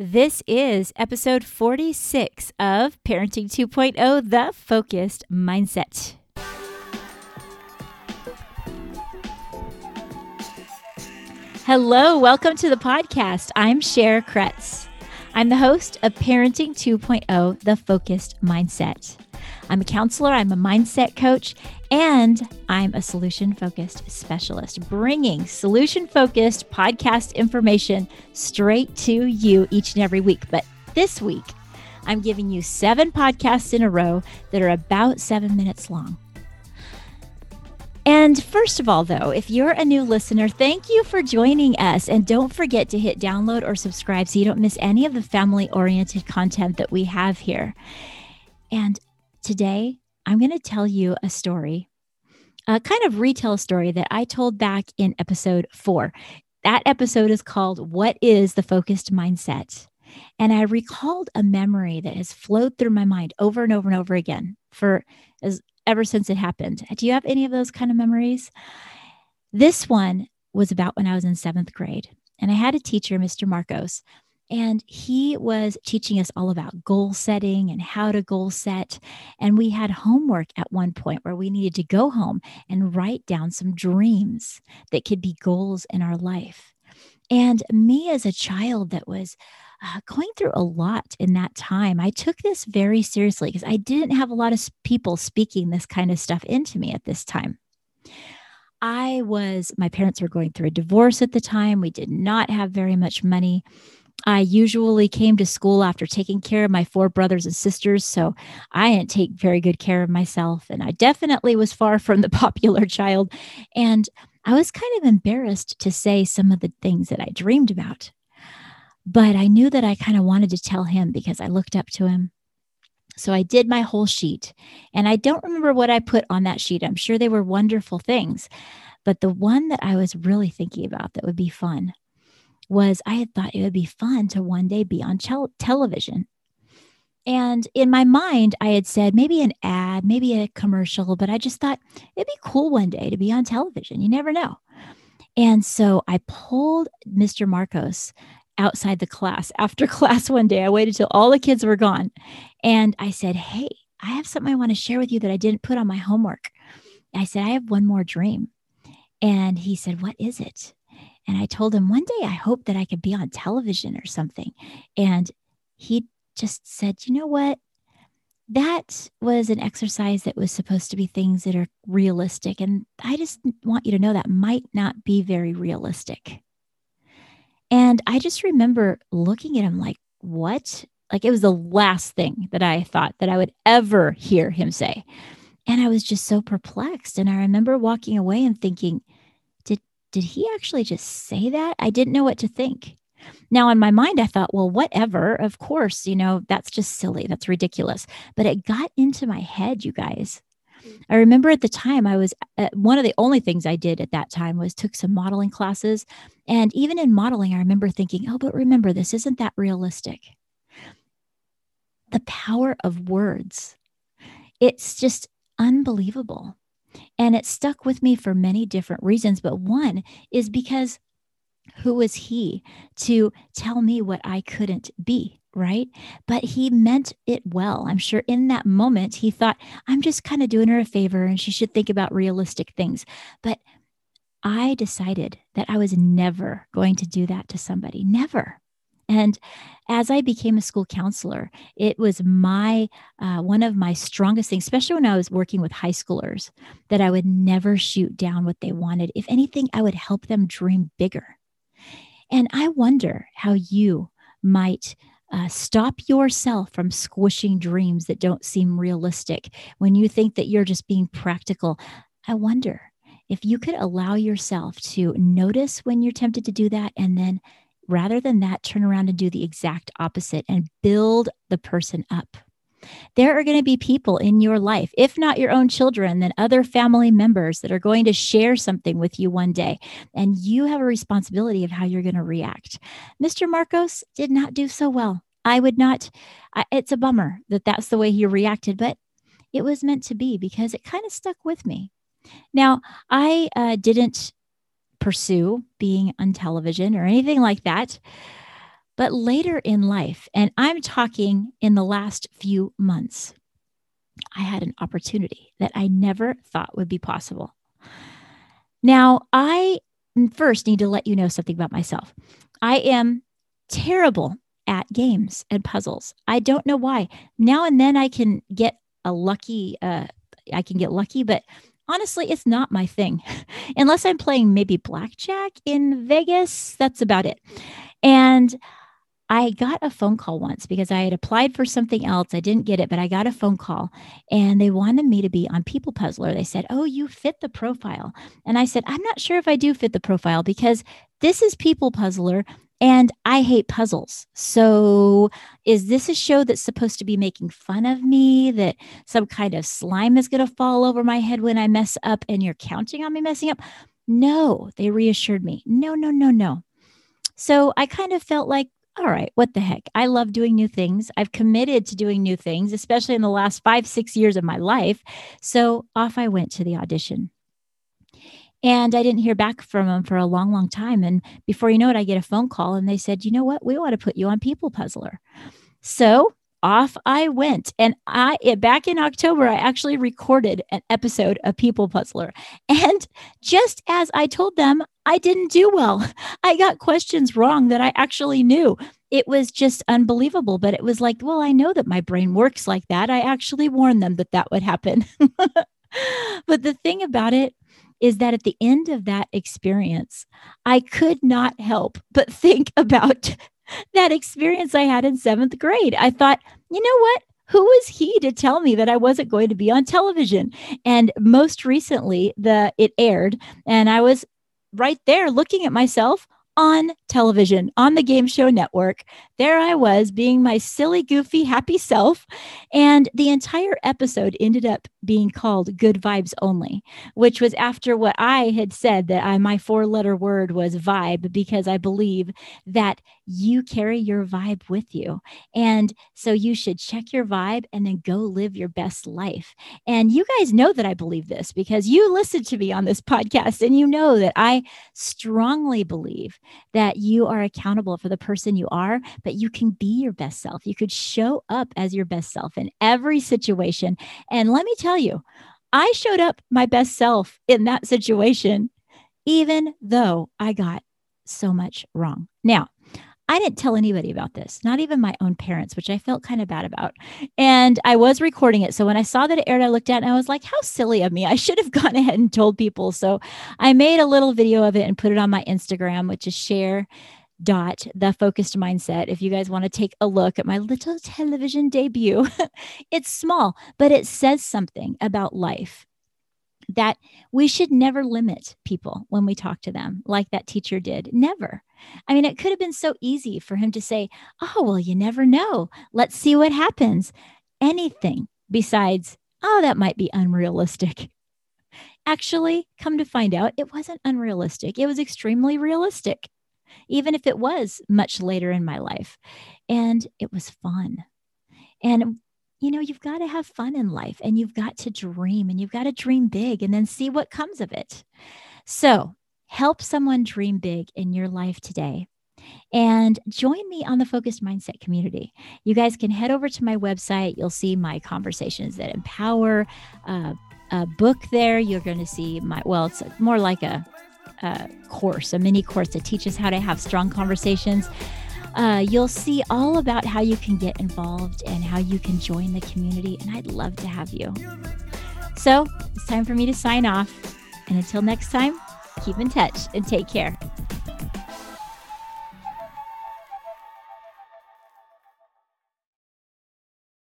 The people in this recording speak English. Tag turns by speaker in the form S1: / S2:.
S1: This is episode 46 of Parenting 2.0 The Focused Mindset. Hello, welcome to the podcast. I'm Cher Kretz. I'm the host of Parenting 2.0 The Focused Mindset. I'm a counselor, I'm a mindset coach, and I'm a solution focused specialist, bringing solution focused podcast information straight to you each and every week. But this week, I'm giving you seven podcasts in a row that are about seven minutes long. And first of all, though, if you're a new listener, thank you for joining us. And don't forget to hit download or subscribe so you don't miss any of the family oriented content that we have here. And today, I'm going to tell you a story, a kind of retell story that I told back in episode four. That episode is called What is the Focused Mindset? And I recalled a memory that has flowed through my mind over and over and over again for as ever since it happened. Do you have any of those kind of memories? This one was about when I was in seventh grade. And I had a teacher, Mr. Marcos, and he was teaching us all about goal setting and how to goal set. And we had homework at one point where we needed to go home and write down some dreams that could be goals in our life. And me as a child that was uh, going through a lot in that time, I took this very seriously because I didn't have a lot of people speaking this kind of stuff into me at this time. I was, my parents were going through a divorce at the time. We did not have very much money. I usually came to school after taking care of my four brothers and sisters, so I didn't take very good care of myself. And I definitely was far from the popular child. And I was kind of embarrassed to say some of the things that I dreamed about. But I knew that I kind of wanted to tell him because I looked up to him. So I did my whole sheet. And I don't remember what I put on that sheet. I'm sure they were wonderful things. But the one that I was really thinking about that would be fun was I had thought it would be fun to one day be on tel- television. And in my mind, I had said maybe an ad, maybe a commercial, but I just thought it'd be cool one day to be on television. You never know. And so I pulled Mr. Marcos outside the class after class one day. I waited till all the kids were gone. And I said, Hey, I have something I want to share with you that I didn't put on my homework. I said, I have one more dream. And he said, What is it? And I told him one day I hope that I could be on television or something. And he just said, you know what? That was an exercise that was supposed to be things that are realistic. And I just want you to know that might not be very realistic. And I just remember looking at him like, what? Like it was the last thing that I thought that I would ever hear him say. And I was just so perplexed. And I remember walking away and thinking, did he actually just say that? I didn't know what to think. Now, in my mind, I thought, well, whatever. Of course, you know, that's just silly. That's ridiculous. But it got into my head, you guys. I remember at the time I was uh, one of the only things I did at that time was took some modeling classes. And even in modeling, I remember thinking, oh, but remember, this isn't that realistic. The power of words. It's just unbelievable. And it stuck with me for many different reasons. But one is because who was he to tell me what I couldn't be? Right. But he meant it well. I'm sure in that moment, he thought, I'm just kind of doing her a favor and she should think about realistic things. But I decided that I was never going to do that to somebody. Never. And as I became a school counselor, it was my uh, one of my strongest things, especially when I was working with high schoolers, that I would never shoot down what they wanted. If anything, I would help them dream bigger. And I wonder how you might uh, stop yourself from squishing dreams that don't seem realistic when you think that you're just being practical. I wonder if you could allow yourself to notice when you're tempted to do that and then rather than that, turn around and do the exact opposite and build the person up. There are going to be people in your life, if not your own children, then other family members that are going to share something with you one day. And you have a responsibility of how you're going to react. Mr. Marcos did not do so well. I would not, I, it's a bummer that that's the way he reacted, but it was meant to be because it kind of stuck with me. Now, I uh, didn't pursue being on television or anything like that. But later in life, and I'm talking in the last few months, I had an opportunity that I never thought would be possible. Now, I first need to let you know something about myself. I am terrible at games and puzzles. I don't know why. Now and then I can get a lucky, uh, I can get lucky, but honestly, it's not my thing. Unless I'm playing maybe blackjack in Vegas, that's about it. And I got a phone call once because I had applied for something else. I didn't get it, but I got a phone call and they wanted me to be on People Puzzler. They said, Oh, you fit the profile. And I said, I'm not sure if I do fit the profile because this is People Puzzler and I hate puzzles. So, is this a show that's supposed to be making fun of me? That some kind of slime is going to fall over my head when I mess up and you're counting on me messing up? No, they reassured me. No, no, no, no. So, I kind of felt like, all right, what the heck? I love doing new things. I've committed to doing new things, especially in the last five, six years of my life. So, off I went to the audition. And I didn't hear back from them for a long, long time. And before you know it, I get a phone call and they said, you know what? We want to put you on People Puzzler. So off I went. And I eh, back in October, I actually recorded an episode of People Puzzler. And just as I told them, I didn't do well. I got questions wrong that I actually knew. It was just unbelievable. But it was like, well, I know that my brain works like that. I actually warned them that that would happen. but the thing about it is that at the end of that experience, I could not help but think about that experience I had in seventh grade. I thought, you know what? Who was he to tell me that I wasn't going to be on television? And most recently, the it aired, and I was right there looking at myself on television on the game show network. There I was being my silly, goofy, happy self. And the entire episode ended up being called Good Vibes Only, which was after what I had said that I, my four letter word was vibe, because I believe that you carry your vibe with you. And so you should check your vibe and then go live your best life. And you guys know that I believe this because you listen to me on this podcast and you know that I strongly believe that you are accountable for the person you are, but you can be your best self. You could show up as your best self in every situation. And let me tell you, I showed up my best self in that situation, even though I got so much wrong. Now, I didn't tell anybody about this, not even my own parents, which I felt kind of bad about. And I was recording it. So when I saw that it aired, I looked at it and I was like, how silly of me. I should have gone ahead and told people. So I made a little video of it and put it on my Instagram, which is Cher dot the focused mindset if you guys want to take a look at my little television debut it's small but it says something about life that we should never limit people when we talk to them, like that teacher did. Never. I mean, it could have been so easy for him to say, Oh, well, you never know. Let's see what happens. Anything besides, Oh, that might be unrealistic. Actually, come to find out, it wasn't unrealistic. It was extremely realistic, even if it was much later in my life. And it was fun. And you know, you've got to have fun in life and you've got to dream and you've got to dream big and then see what comes of it. So, help someone dream big in your life today. And join me on the Focused Mindset community. You guys can head over to my website. You'll see my conversations that empower, uh, a book there. You're going to see my, well, it's more like a, a course, a mini course that teaches how to have strong conversations uh, you'll see all about how you can get involved and how you can join the community. And I'd love to have you. So it's time for me to sign off. And until next time, keep in touch and take care.